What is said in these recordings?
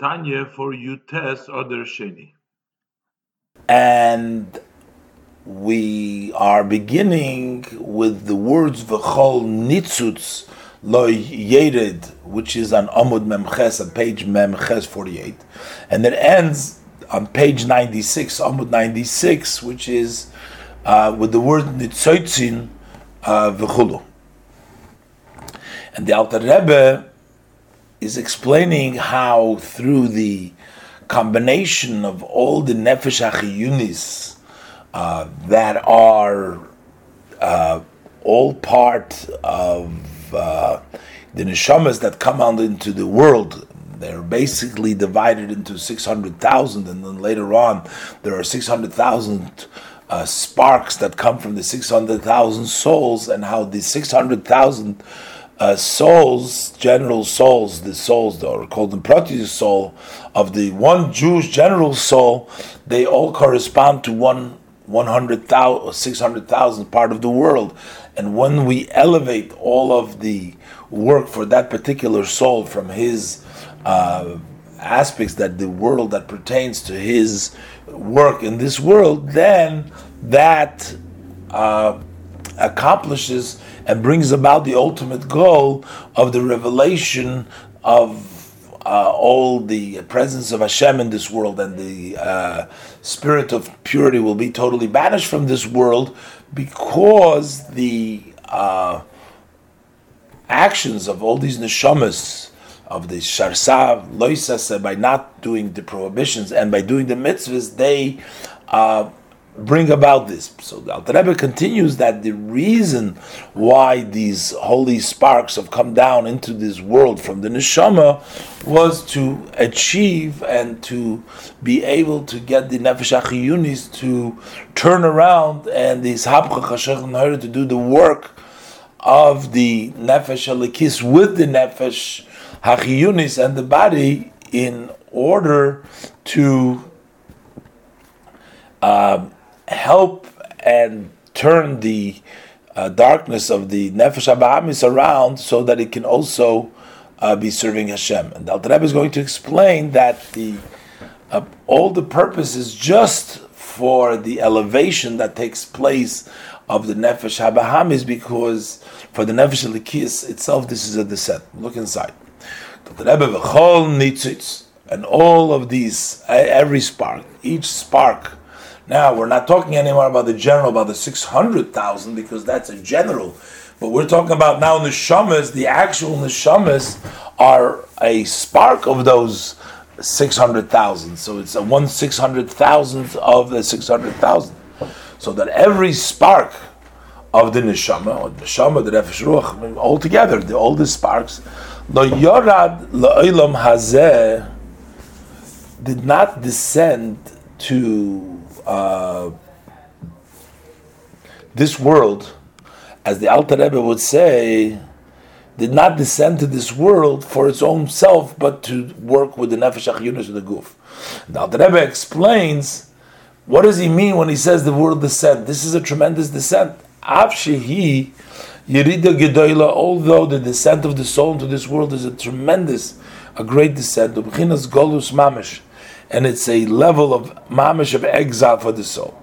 Tanya for Yutes Oder Sheni. And we are beginning with the words V'chol Nitzutz Lo Yered, which is on Amud Memches, on page Memches 48. And it ends on page 96, Amud 96, which is uh, with the word Nitzoitzin uh, V'chulu. And the Alter Rebbe is explaining how through the combination of all the nefesh achiyunis uh, that are uh, all part of uh, the neshamas that come out into the world. They're basically divided into 600,000, and then later on, there are 600,000 uh, sparks that come from the 600,000 souls, and how the 600,000 uh, souls, general souls, the souls that are called the Proteus soul of the one Jewish general soul, they all correspond to one 100,000 or 600,000 part of the world. And when we elevate all of the work for that particular soul from his uh, aspects that the world that pertains to his work in this world, then that uh, accomplishes and brings about the ultimate goal of the revelation of uh, all the presence of Hashem in this world and the uh, spirit of purity will be totally banished from this world because the uh, actions of all these neshamas of the sharsa loisasa by not doing the prohibitions and by doing the mitzvahs they uh, bring about this. So the Alter Rebbe continues that the reason why these holy sparks have come down into this world from the neshama was to achieve and to be able to get the nefesh achiyunis to turn around and these habcha to do the work of the nefesh alikis with the nefesh hachiyunis and the body in order to um, help and turn the uh, darkness of the nefesh abahamis around so that it can also uh, be serving Hashem. And Alter Rebbe is going to explain that the uh, all the purpose is just for the elevation that takes place of the nefesh habahamis because for the nefesh alikis itself this is a descent. Look inside. And all of these every spark each spark now, we're not talking anymore about the general, about the 600,000, because that's a general. But we're talking about now neshamas, the actual neshamas are a spark of those 600,000. So it's a one 600,000th of the 600,000. So that every spark of the neshama, or neshama, the nefesh ruach, all together, the, all the sparks, lo yorad lo hazeh, did not descend to this world, as the Alter Rebbe would say, did not descend to this world for its own self, but to work with the nefesh achiyunis of the guf. The Alter Rebbe explains what does he mean when he says the word descent. This is a tremendous descent. Avshehi yerida gedoyla. Although the descent of the soul into this world is a tremendous, a great descent. Ubchinas golus mamish and it's a level of mamish of exile for the soul.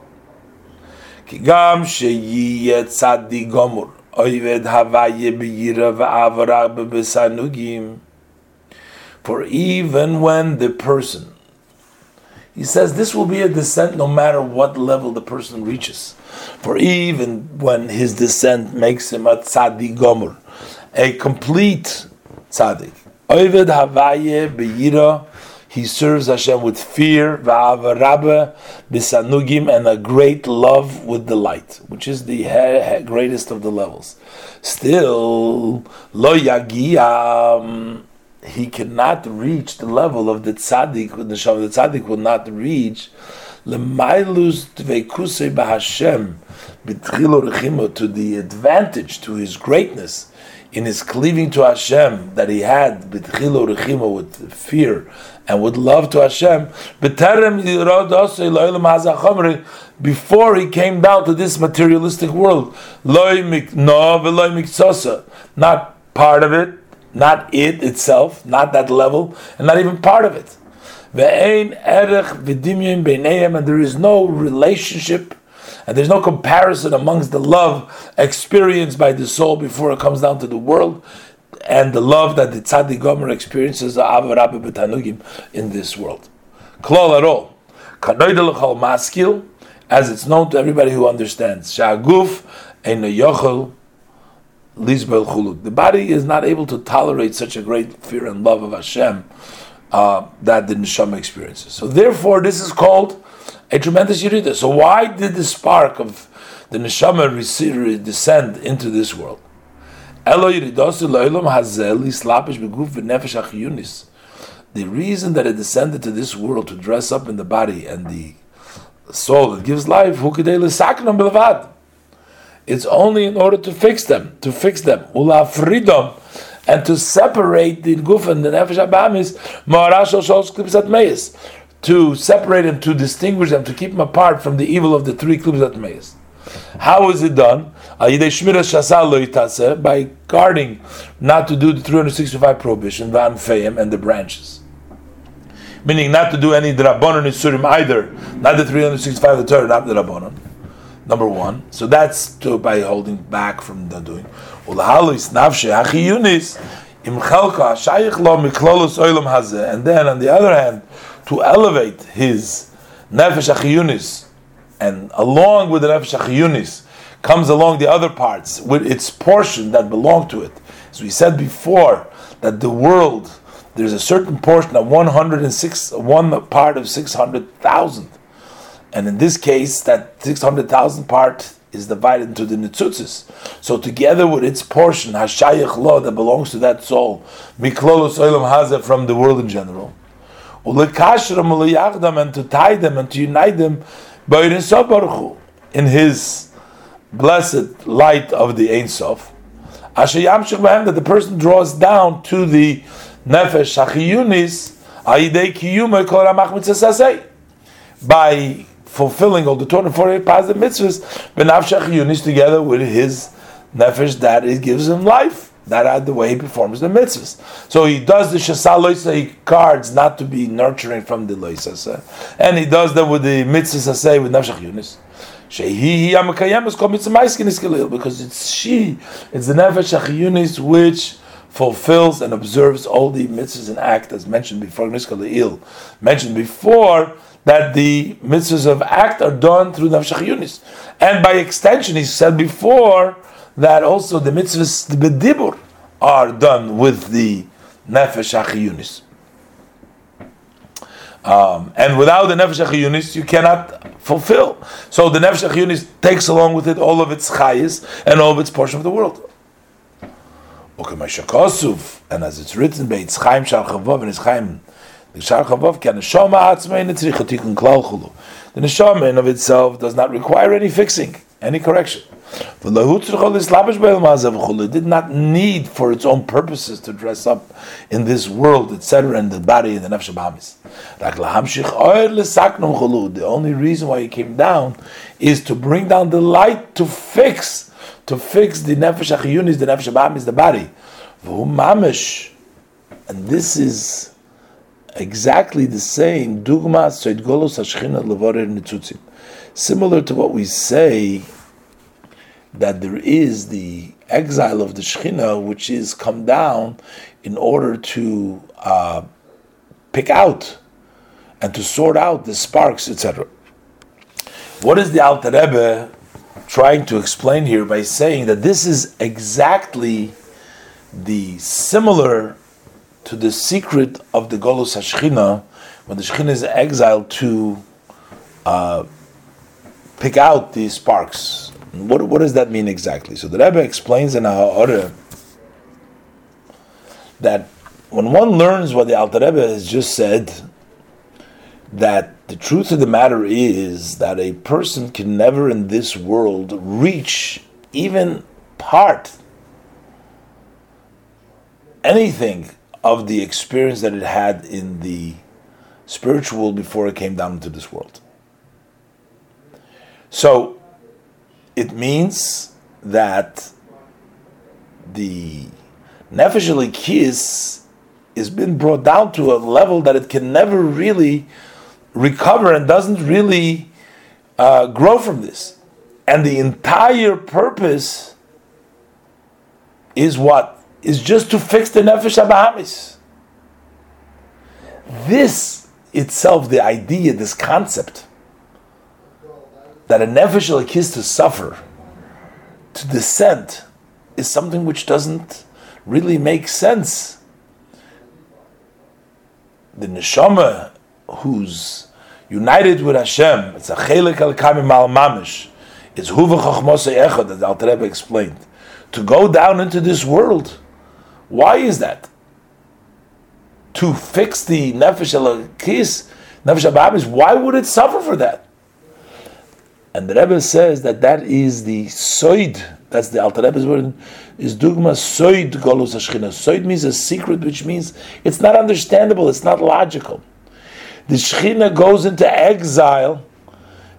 Kigam sheyiyet tzadi gomur oyved havaye b'yira v'avara b'besanugim. For even when the person, he says this will be a descent no matter what level the person reaches. For even when his descent makes him a tzadi gomur, a complete tzaddik. Oyved havaye b'yira he serves Hashem with fear, va'avarabba, bisanugim, and a great love with delight, which is the greatest of the levels. Still, lo yagiyam, he cannot reach the level of the tzaddik, the Shem, the tzaddik will not reach lemailus dveikusei b'Hashem, to the advantage, to his greatness, in his cleaving to Hashem that he had with fear and with love to Hashem, before he came down to this materialistic world, not part of it, not it itself, not that level, and not even part of it. And there is no relationship and there's no comparison amongst the love experienced by the soul before it comes down to the world and the love that the tzaddik gomer experiences in this world. Klal at all. maskil, as it's known to everybody who understands. Shaguf ein yochel the body is not able to tolerate such a great fear and love of Hashem uh, that the neshama experiences. So therefore, this is called a tremendous yirida. So why did the spark of the neshama descend into this world? The reason that it descended to this world to dress up in the body and the soul that gives life, it's only in order to fix them, to fix them, freedom, and to separate the guf and the nefesh abamis, to separate them, to distinguish them, to keep them apart from the evil of the three klibzat meis. How is it done? By guarding not to do the 365 prohibition, and the branches. Meaning not to do any drabonon isurim either, not the 365 the Torah, not the drabonon. Number one. So that's to, by holding back from the doing. And then on the other hand, to elevate his nefesh achiyunis, and along with the nefesh achiyunis comes along the other parts with its portion that belong to it. As we said before, that the world there's a certain portion of 106, one part of 600,000 and in this case, that 600,000 part is divided into the nitzutzis. So together with its portion, hashayach law that belongs to that soul, miklolos olam hazeh from the world in general, and to tie them and to unite them in His blessed light of the Ein Sof, that the person draws down to the nefesh ramach by fulfilling all the 248 positive mitzvahs, together with his nefesh that it gives him life. That the way he performs the mitzvahs. So he does the shasal he cards not to be nurturing from the loisasa, and he does that with the mitzvahs say with nefesh yunis. Because it's she, it's the nefesh yunis which fulfills and observes all the mitzvahs and act as mentioned before, mentioned before that the mitzvahs of act are done through nafshach yunis. And by extension, he said before that also the mitzvahs the bedibur are done with the nefesh yunis. Um, and without the nefesh yunis, you cannot fulfill. So the nefesh yunis takes along with it all of its chayis and all of its portion of the world. Okay, my shakosuf, and as it's written by Yitzchaim Shal Chavav and Yitzchaim the neshama in of itself does not require any fixing, any correction. Did not need for its own purposes to dress up in this world, etc., and the body and the nefesh The only reason why he came down is to bring down the light to fix, to fix the nefesh achiyunis, the nefesh abamis, the body. And this is exactly the same dugma Similar to what we say that there is the exile of the Shechina, which is come down in order to uh, pick out and to sort out the sparks, etc. What is the Alter Rebbe trying to explain here by saying that this is exactly the similar to the secret of the Golus Hashchina, when the Shechina is exiled to uh, pick out these sparks. What, what does that mean exactly? So the Rebbe explains in our order that when one learns what the Alter Rebbe has just said, that the truth of the matter is that a person can never in this world reach even part anything of the experience that it had in the spiritual before it came down into this world. So it means that the Nefesh Elikis is been brought down to a level that it can never really recover and doesn't really uh, grow from this. And the entire purpose is what? Is just to fix the Nefesh Abahamis. This itself, the idea, this concept, that a Nefesh Elikis to suffer, to descend, is something which doesn't really make sense. The neshama who's united with Hashem, it's a chelik al kamim al mamish. It's huva chachmose echad that Alter Rebbe explained. To go down into this world, why is that? To fix the nefesh elakis, nefesh abamis. Why would it suffer for that? And the Rebbe says that that is the soid. That's the Alter Rebbe's word. Is dugma soid golus hashchina. Soid means a secret, which means it's not understandable. It's not logical. The shchina goes into exile,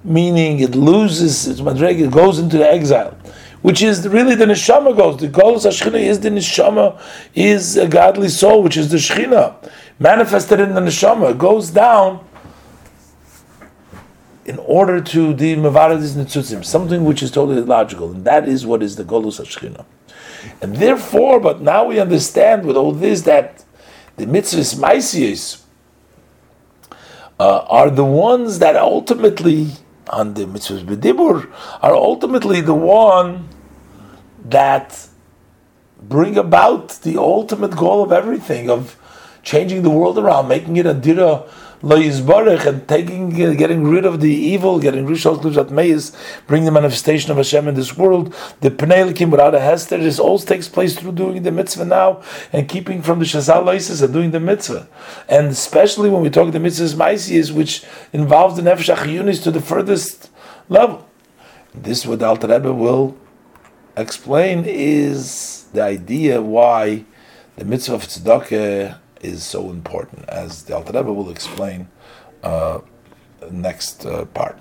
meaning it loses its madreg. It goes into the exile, which is really the neshama goes. The golus hashchina is the neshama, is a godly soul, which is the shchina manifested in the neshama. It goes down in order to the Mavaradis Netzutzim, something which is totally logical, and that is what is the Golus Hashchina. And therefore, but now we understand with all this that the mitzvahs Maisius uh, are the ones that ultimately, on the mitzvahs Bedibur, are ultimately the one that bring about the ultimate goal of everything, of changing the world around, making it a dira lo yizbarech and taking, getting rid of the evil, getting rid of that meis, bring the manifestation of Hashem in this world. The penelikim without a hester, this all takes place through doing the mitzvah now and keeping from the shazal loises and doing the mitzvah. And especially when we talk the mitzvahs maisias, which involves the nefesh achiyunis to the furthest level. This what Alter Rebbe will explain is the idea why the mitzvah of tzedakah is so important, as the Alter Rebbe will explain uh, next uh, part.